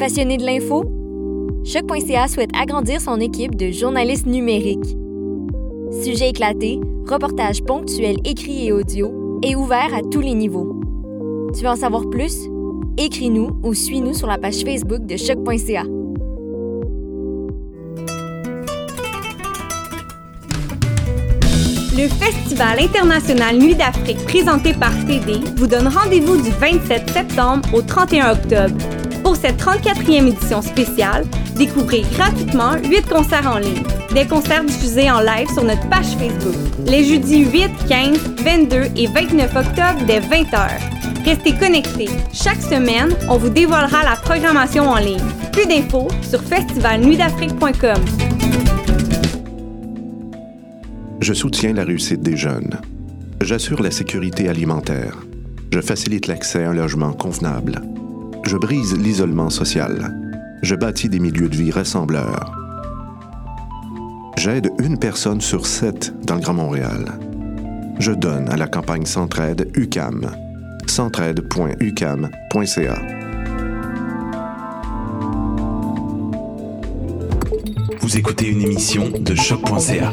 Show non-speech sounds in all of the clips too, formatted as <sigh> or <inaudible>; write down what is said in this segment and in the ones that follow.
Passionné de l'info? Choc.ca souhaite agrandir son équipe de journalistes numériques. Sujets éclatés, reportages ponctuels écrits et audio, et ouverts à tous les niveaux. Tu veux en savoir plus? Écris-nous ou suis-nous sur la page Facebook de Choc.ca. Le Festival international Nuit d'Afrique présenté par TD vous donne rendez-vous du 27 septembre au 31 octobre. Pour cette 34e édition spéciale, découvrez gratuitement 8 concerts en ligne. Des concerts diffusés en live sur notre page Facebook. Les jeudis 8, 15, 22 et 29 octobre dès 20h. Restez connectés. Chaque semaine, on vous dévoilera la programmation en ligne. Plus d'infos sur festivalnuitdafrique.com. Je soutiens la réussite des jeunes. J'assure la sécurité alimentaire. Je facilite l'accès à un logement convenable. Je brise l'isolement social. Je bâtis des milieux de vie rassembleurs. J'aide une personne sur sept dans le Grand Montréal. Je donne à la campagne Centraide UCAM. centraide.ucam.ca. Vous écoutez une émission de choc.ca.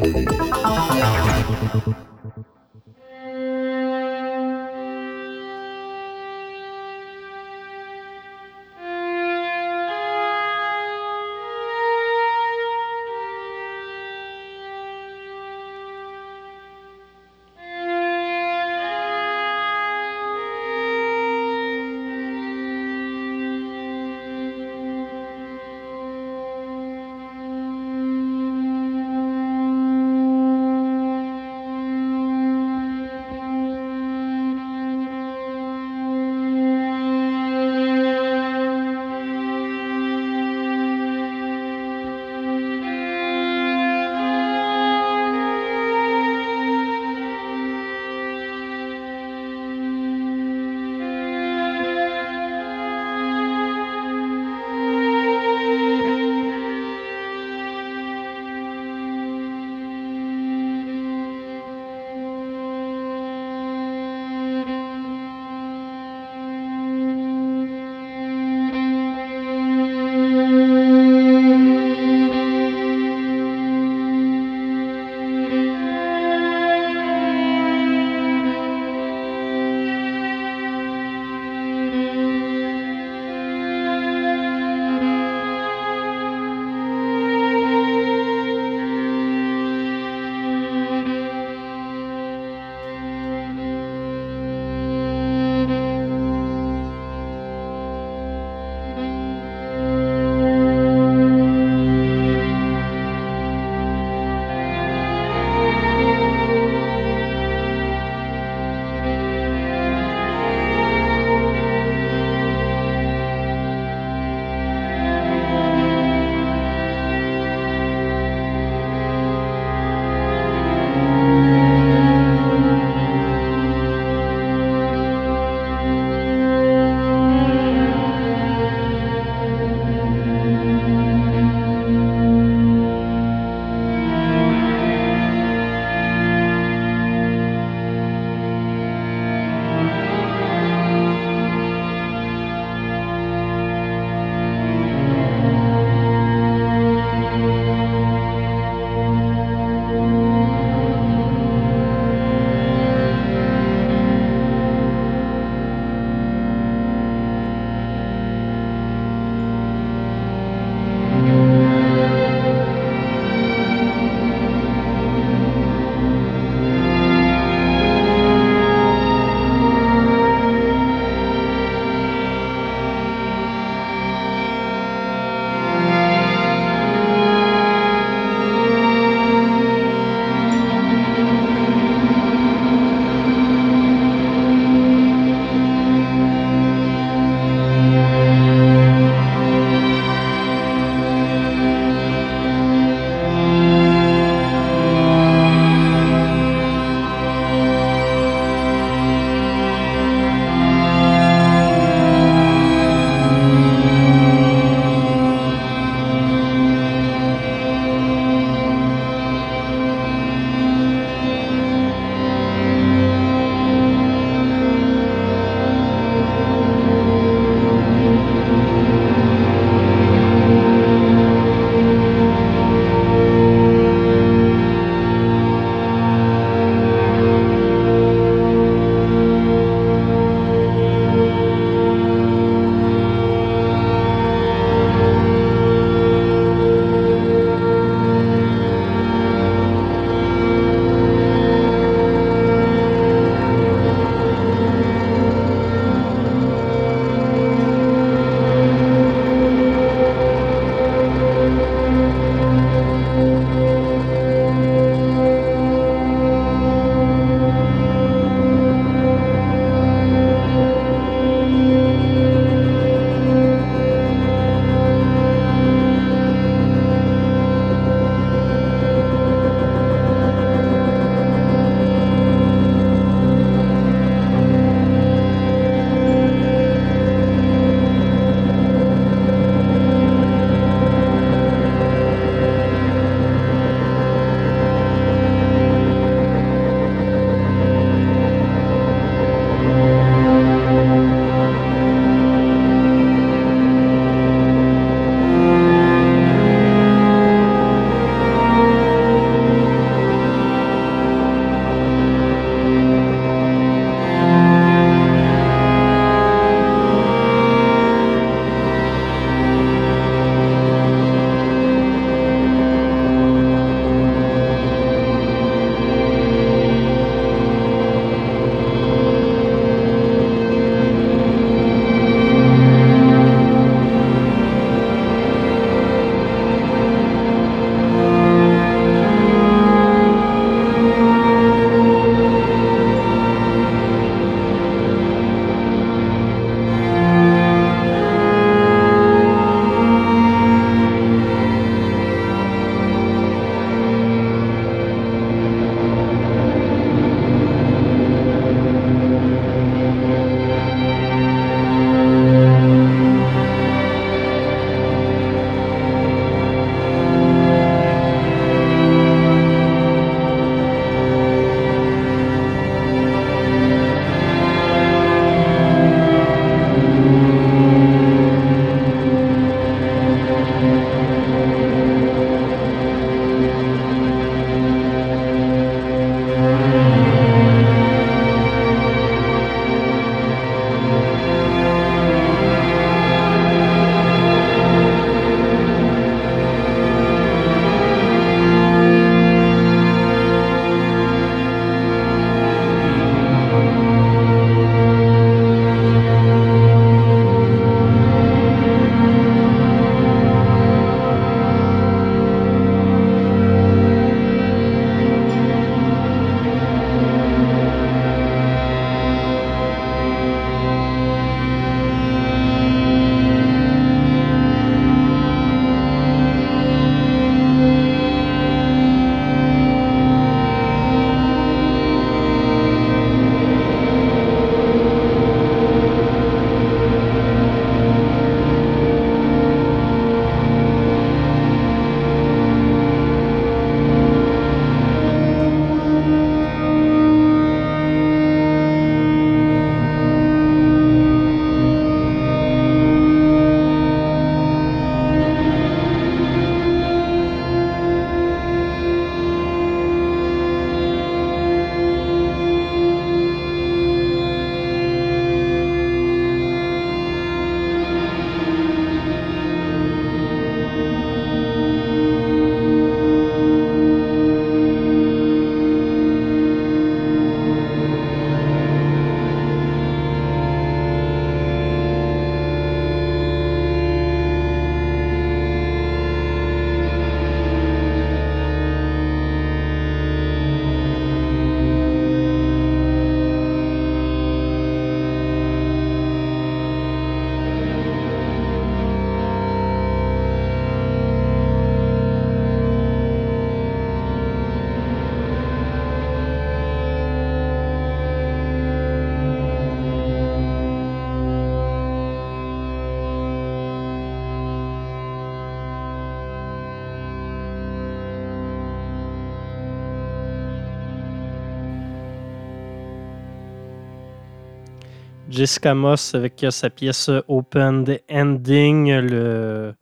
Jessica Moss avec sa pièce Open Ending, le,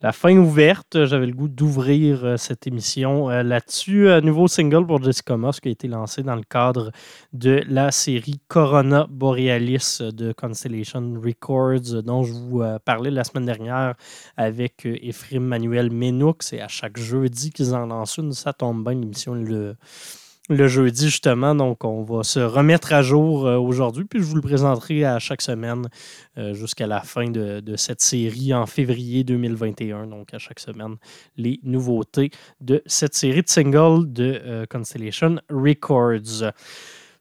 la fin ouverte. J'avais le goût d'ouvrir euh, cette émission euh, là-dessus. Un nouveau single pour Jessica Moss qui a été lancé dans le cadre de la série Corona Borealis de Constellation Records, dont je vous euh, parlais la semaine dernière avec Ephraim Manuel Menouk. C'est à chaque jeudi qu'ils en lancent une. Ça tombe bien, l'émission le le jeudi, justement. Donc, on va se remettre à jour euh, aujourd'hui, puis je vous le présenterai à chaque semaine euh, jusqu'à la fin de, cette série en février 2021. Donc, à chaque semaine, les nouveautés de cette série de singles de euh, Constellation Records.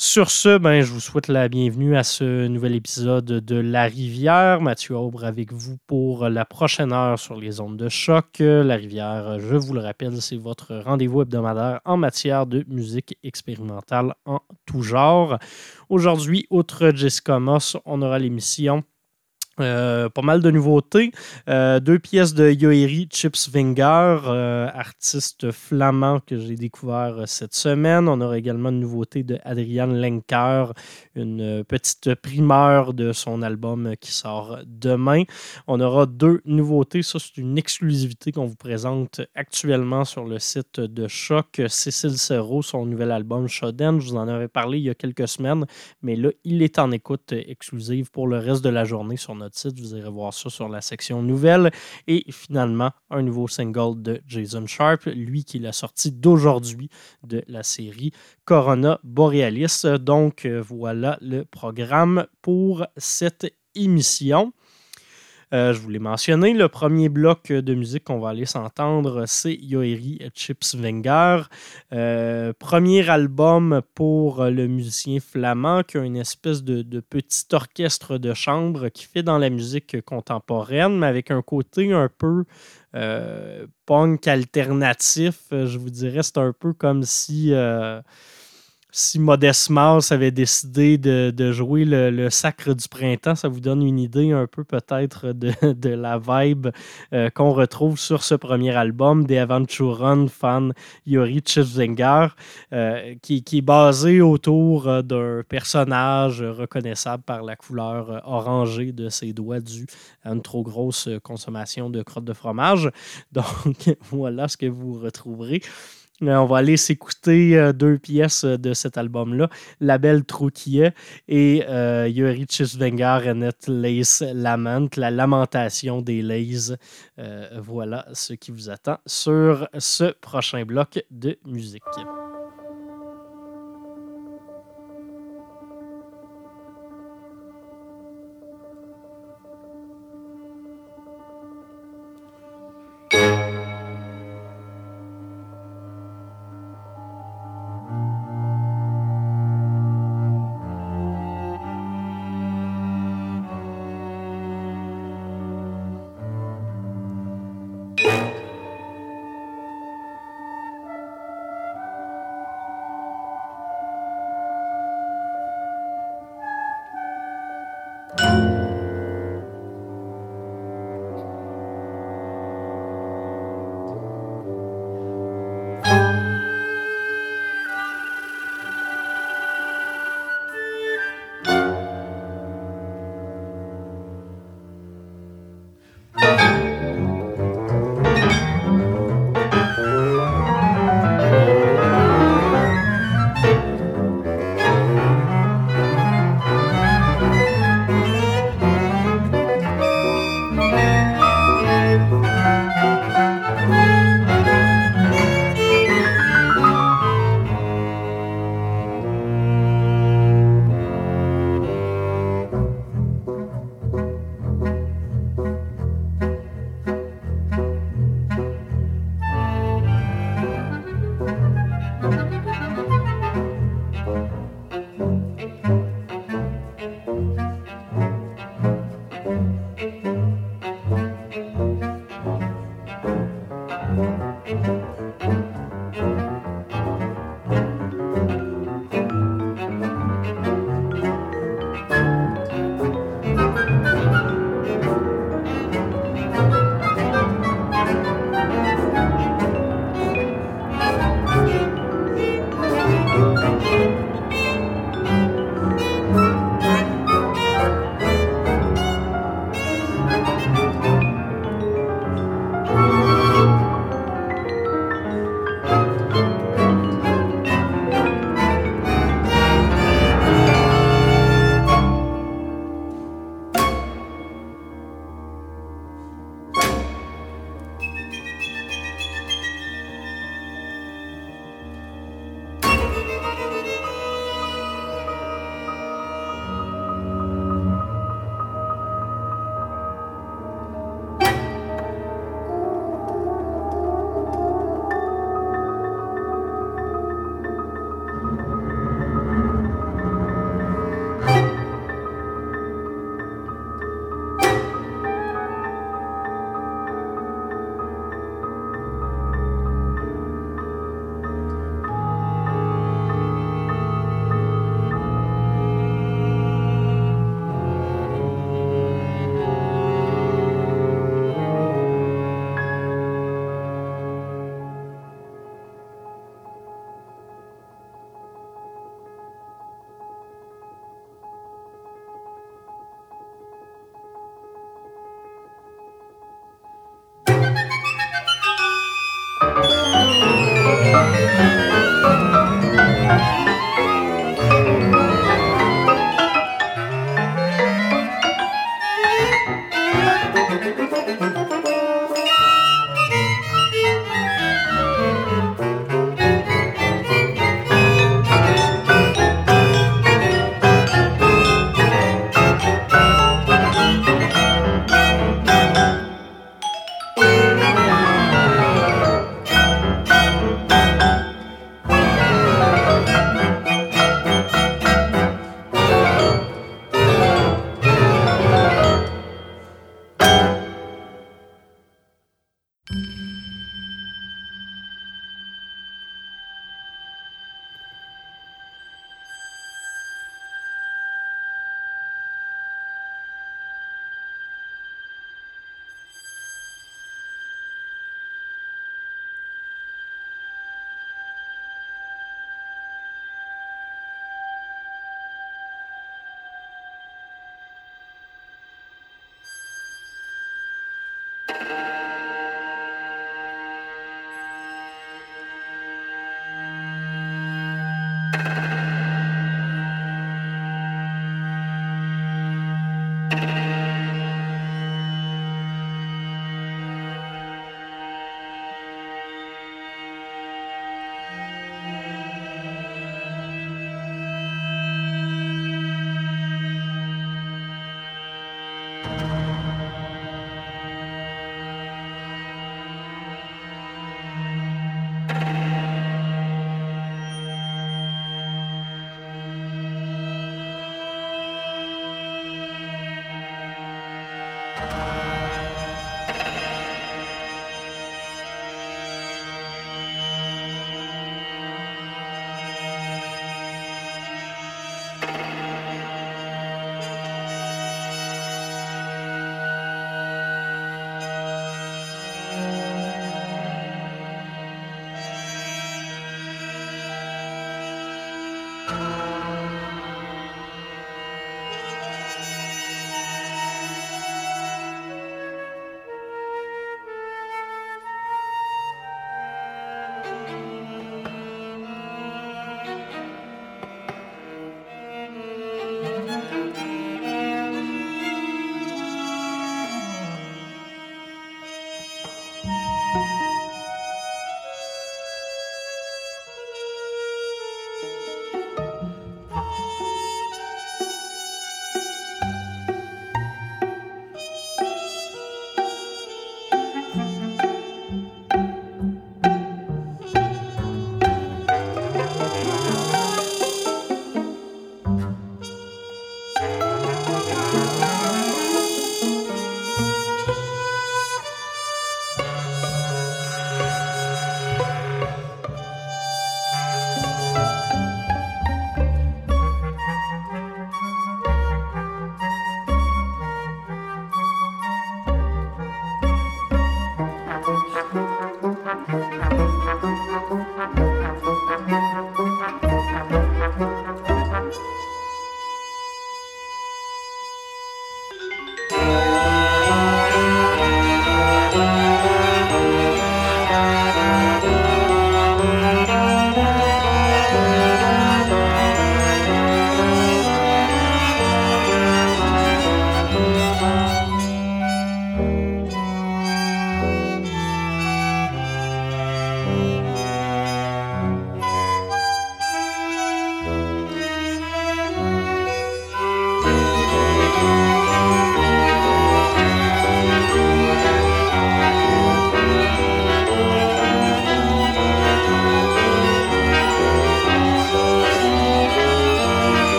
Sur ce, ben, je vous souhaite la bienvenue à ce nouvel épisode de La Rivière. Mathieu Aubre avec vous pour la prochaine heure sur les ondes de choc. La Rivière, je vous le rappelle, c'est votre rendez-vous hebdomadaire en matière de musique expérimentale en tout genre. Aujourd'hui, outre Jessica Moss, on aura l'émission euh, pas mal de nouveautés. Euh, deux pièces de Yoeri Chips Winger, euh, artiste flamand que j'ai découvert cette semaine. On aura également une nouveauté de Adrian Lenker, une petite primeur de son album qui sort demain. On aura deux nouveautés. Ça, c'est une exclusivité qu'on vous présente actuellement sur le site de Choc. Cécile Serrault, son nouvel album Shoden. Je vous en avais parlé il y a quelques semaines, mais là, il est en écoute exclusive pour le reste de la journée sur notre Vous irez voir ça sur la section nouvelles. Et finalement, un nouveau single de Jason Sharp, lui qui l'a sorti d'aujourd'hui de la série Corona Borealis. Donc euh, voilà le programme pour cette émission. Euh, je vous l'ai mentionné, le premier bloc de musique qu'on va aller s'entendre, c'est Yoeri Chips Wenger. Euh, premier album pour le musicien flamand qui a une espèce de, petit orchestre de chambre qui fait dans la musique contemporaine, mais avec un côté un peu euh, punk alternatif. Je vous dirais, c'est un peu comme si si Modest Mouse avait décidé de, jouer le, Sacre du Printemps, ça vous donne une idée un peu peut-être de, <laughs> la vibe euh, qu'on retrouve sur ce premier album des Aventuran fan Yori Chivzinger, euh, qui, est basé autour euh, d'un personnage reconnaissable par la couleur orangée de ses doigts dû à une trop grosse consommation de crottes de fromage. <laughs> Donc voilà ce que vous retrouverez. Euh, on va aller s'écouter euh, deux pièces euh, de cet album-là, La Belle Trouquillet et Yuri Chisvenger et Lace Lament, la lamentation des Lays. voilà ce qui vous attend sur ce prochain bloc de musique.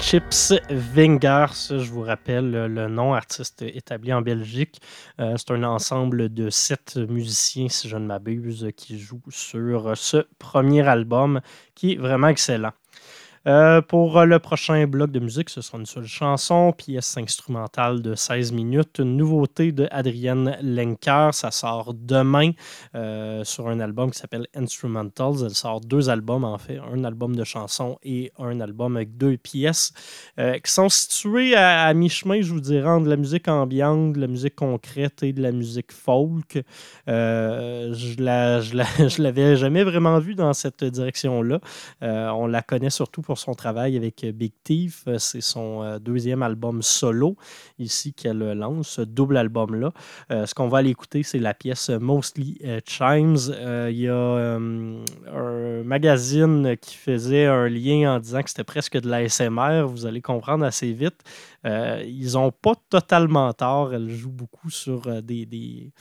Chips Vingers, je vous rappelle le nom, artiste établi en Belgique. Euh, c'est un ensemble de sept musiciens, si je ne m'abuse, qui jouent sur ce premier album qui est vraiment excellent. Euh, pour le prochain bloc de musique, ce sera une seule chanson, pièce instrumentale de 16 minutes, une nouveauté de Adrienne Lenker. Ça sort demain euh, sur un album qui s'appelle Instrumentals. Elle sort deux albums en fait, un album de chansons et un album avec deux pièces euh, qui sont situées à, mi-chemin, je vous dirais, entre de la musique ambiante, de la musique concrète et de la musique folk. je <laughs> je l'avais jamais vraiment vue dans cette direction-là. on la connaît surtout pour son travail avec euh, Big Thief. Euh, c'est son euh, deuxième album solo ici qu'elle lance, ce double album-là. ce qu'on va aller écouter, c'est la pièce Mostly Chimes. Il y a un magazine qui faisait un lien en disant que c'était presque de l'ASMR. Vous allez comprendre assez vite. ils n'ont pas totalement tort. Elle joue beaucoup sur des,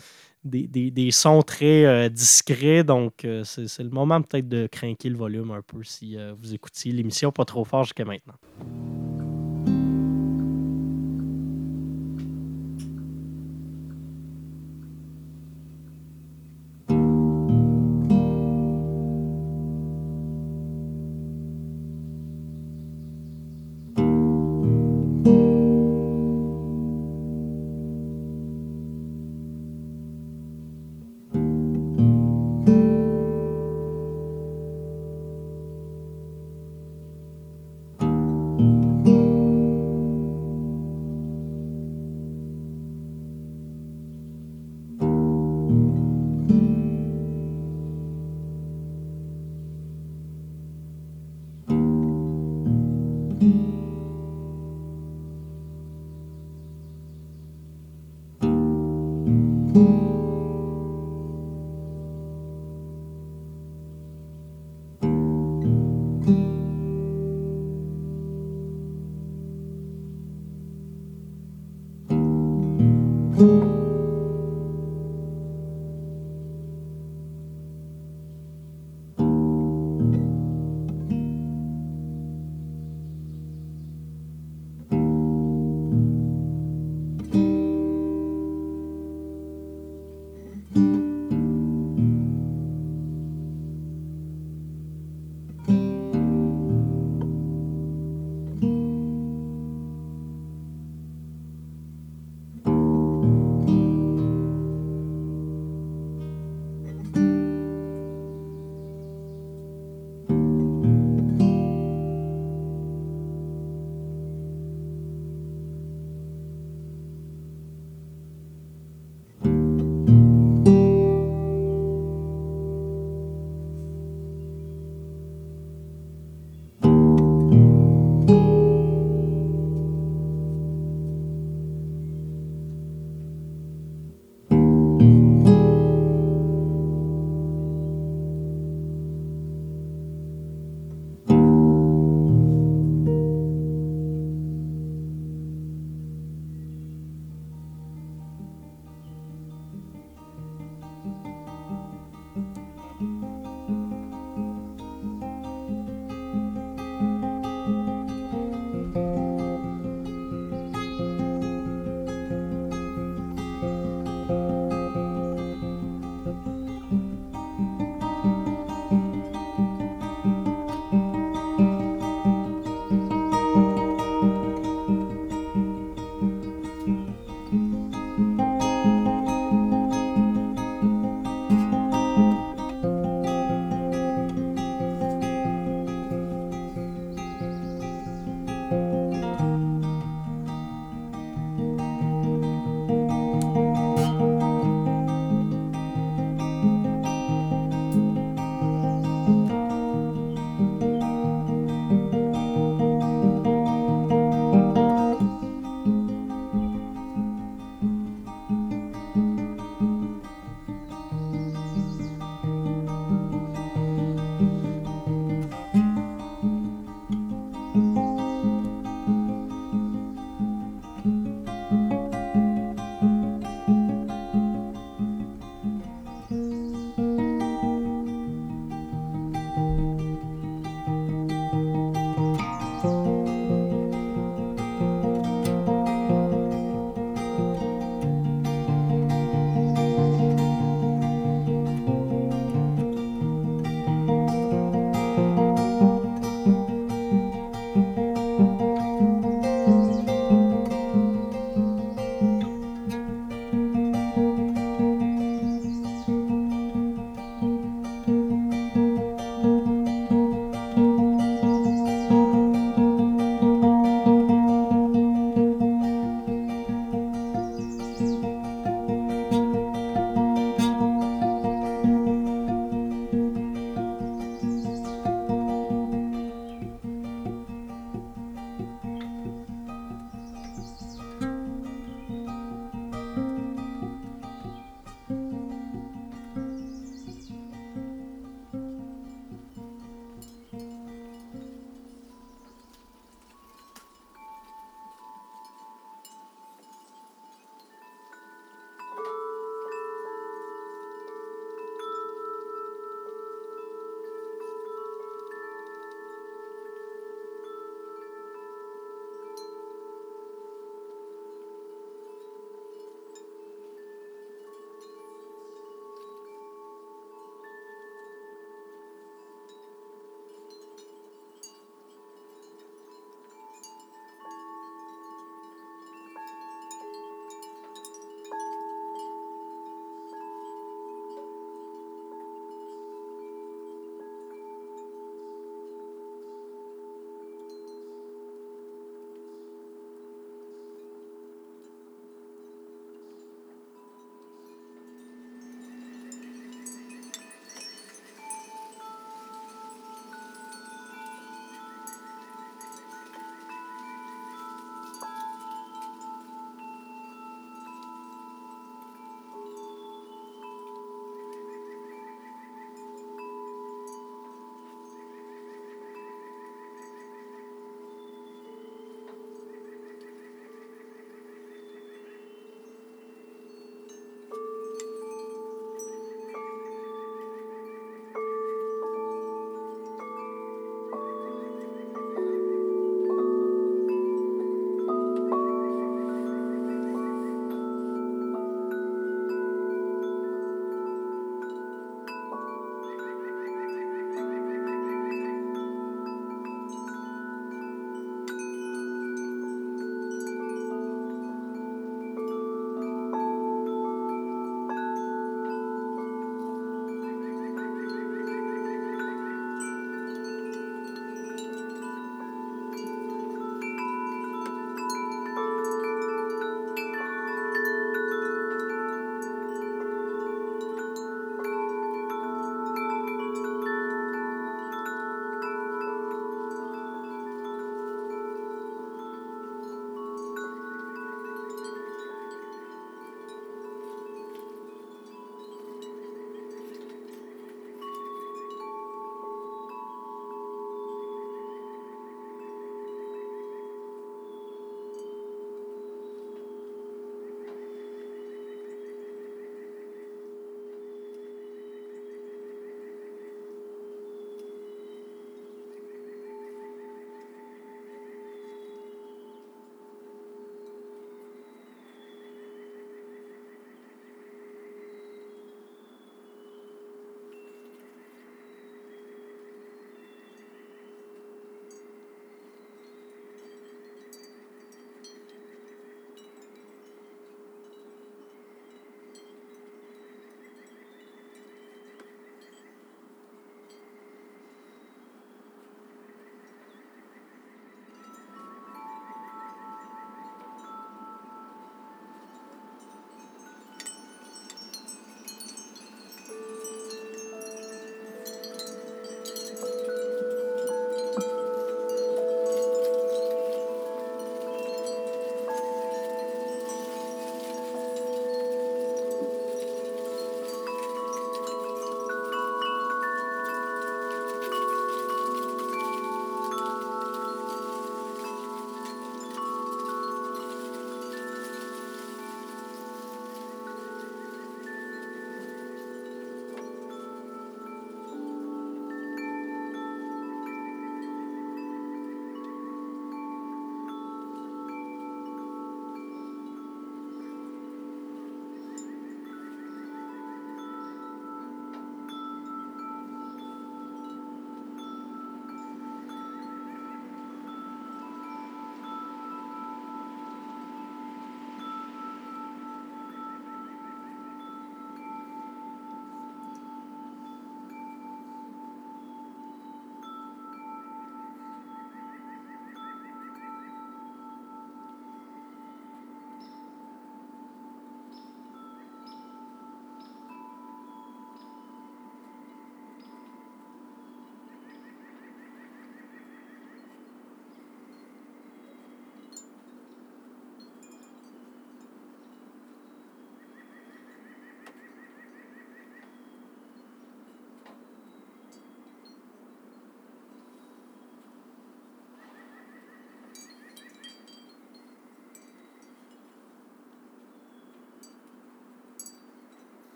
sons très euh, discrets. Donc, euh, c'est le moment peut-être de craquer le volume un peu si euh, vous écoutiez l'émission pas trop fort jusqu'à maintenant.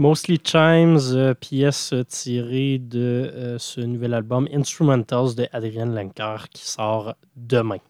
Mostly Chimes, pièce tirée de ce nouvel album Instrumentals de Adrienne Lenker qui sort demain.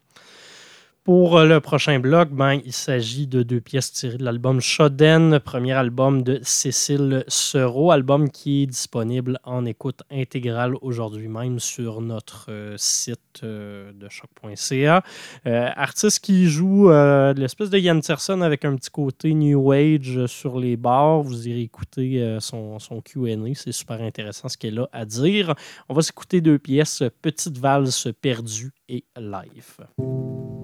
Pour euh, le prochain bloc, ben, il s'agit de deux pièces tirées de l'album Shoden, premier album de Cécile Sereau, album qui est disponible en écoute intégrale aujourd'hui même sur notre euh, site euh, de choc.ca. artiste qui joue l'espèce de Yann Terson avec un petit côté New Age sur les bars. Vous irez écouter son, son QA, c'est super intéressant ce qu'elle a à dire. On va s'écouter deux pièces, Petite valse perdue et Live.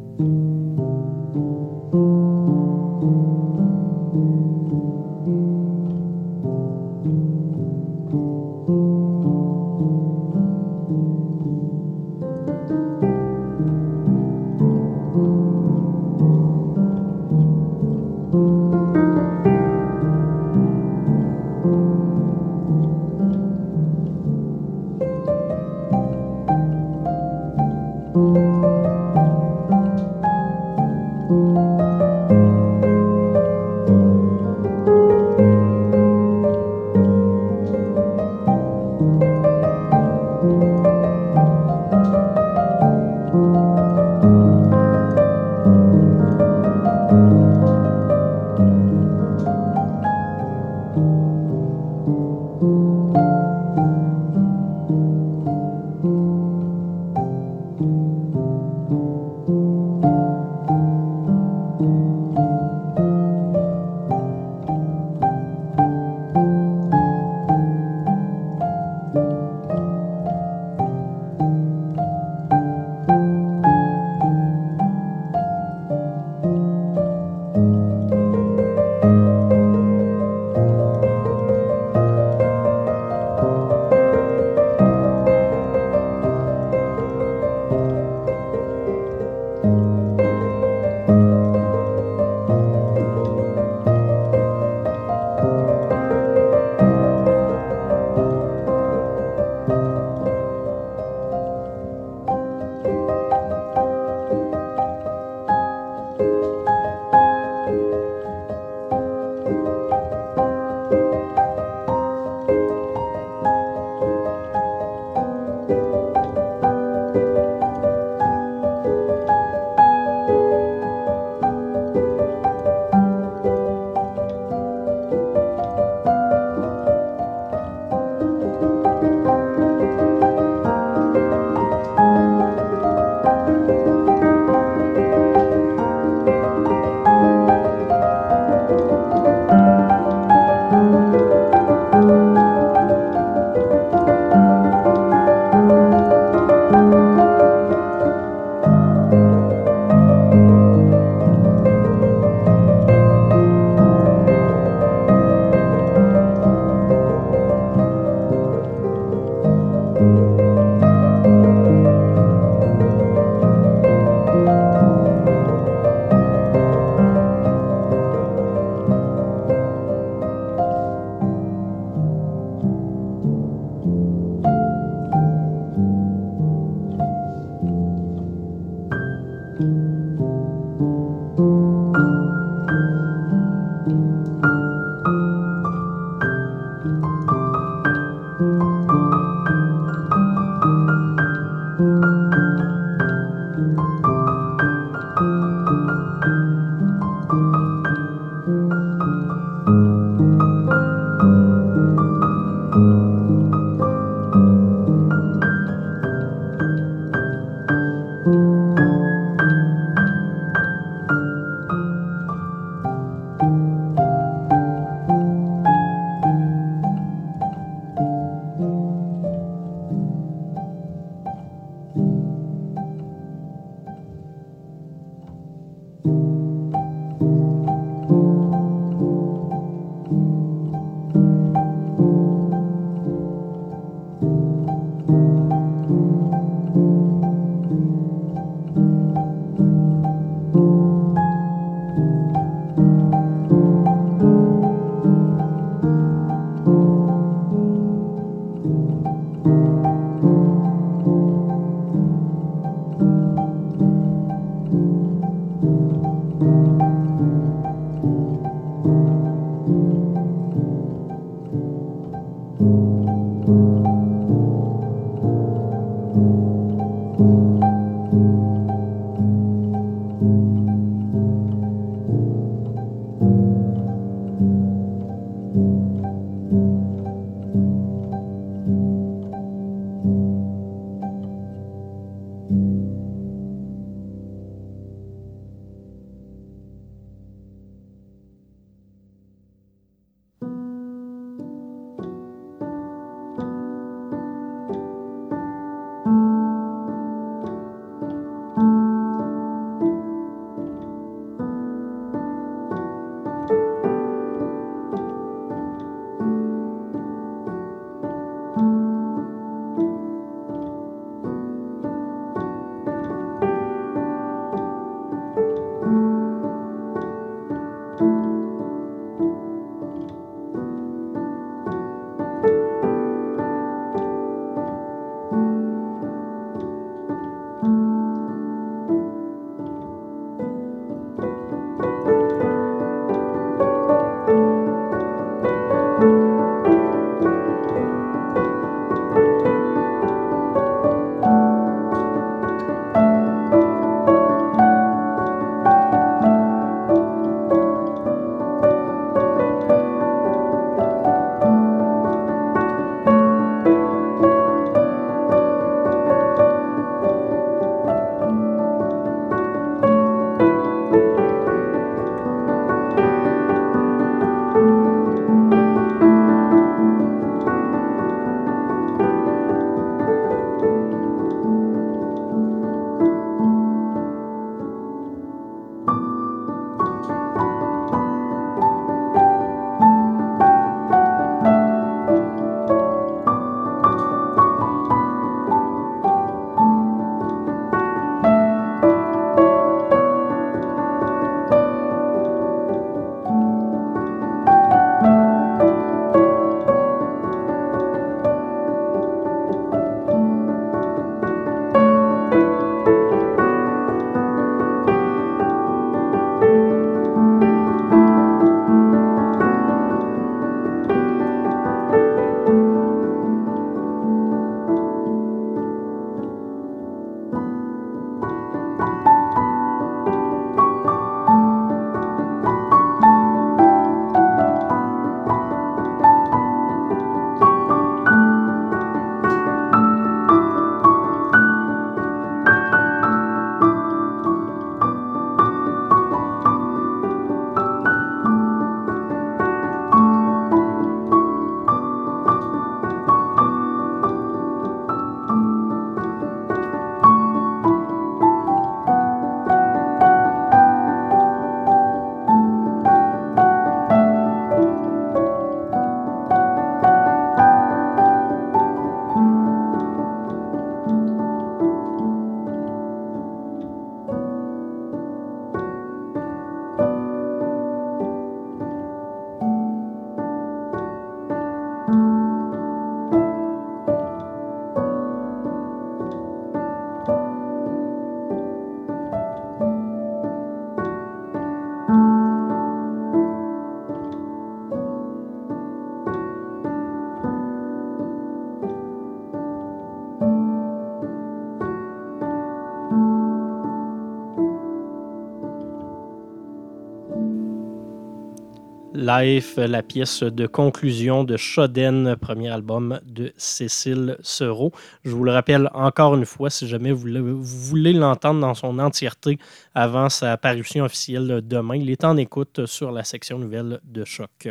Life, la pièce de conclusion de Shoden, premier album de Cécile Sereau. Je vous le rappelle encore une fois, si jamais vous, voulez l'entendre dans son entièreté avant sa parution officielle demain, il est en écoute sur la section nouvelle de Choc.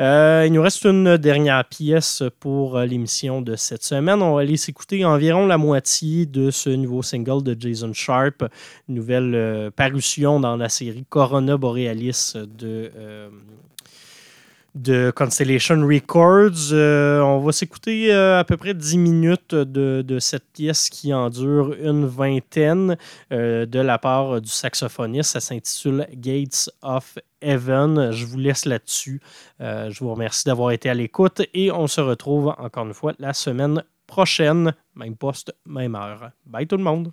Euh, il nous reste une dernière pièce pour euh, l'émission de cette semaine. On va aller s'écouter environ la moitié de ce nouveau single de Jason Sharp, nouvelle euh, parution dans la série Corona Borealis de de Constellation Records. Euh, on va s'écouter euh, à peu près 10 minutes de, cette pièce qui en dure une vingtaine euh, de la part du saxophoniste. Ça s'intitule Gates of Heaven. Je vous laisse là-dessus. je vous remercie d'avoir été à l'écoute et on se retrouve encore une fois la semaine prochaine. Même poste, même heure. Bye tout le monde.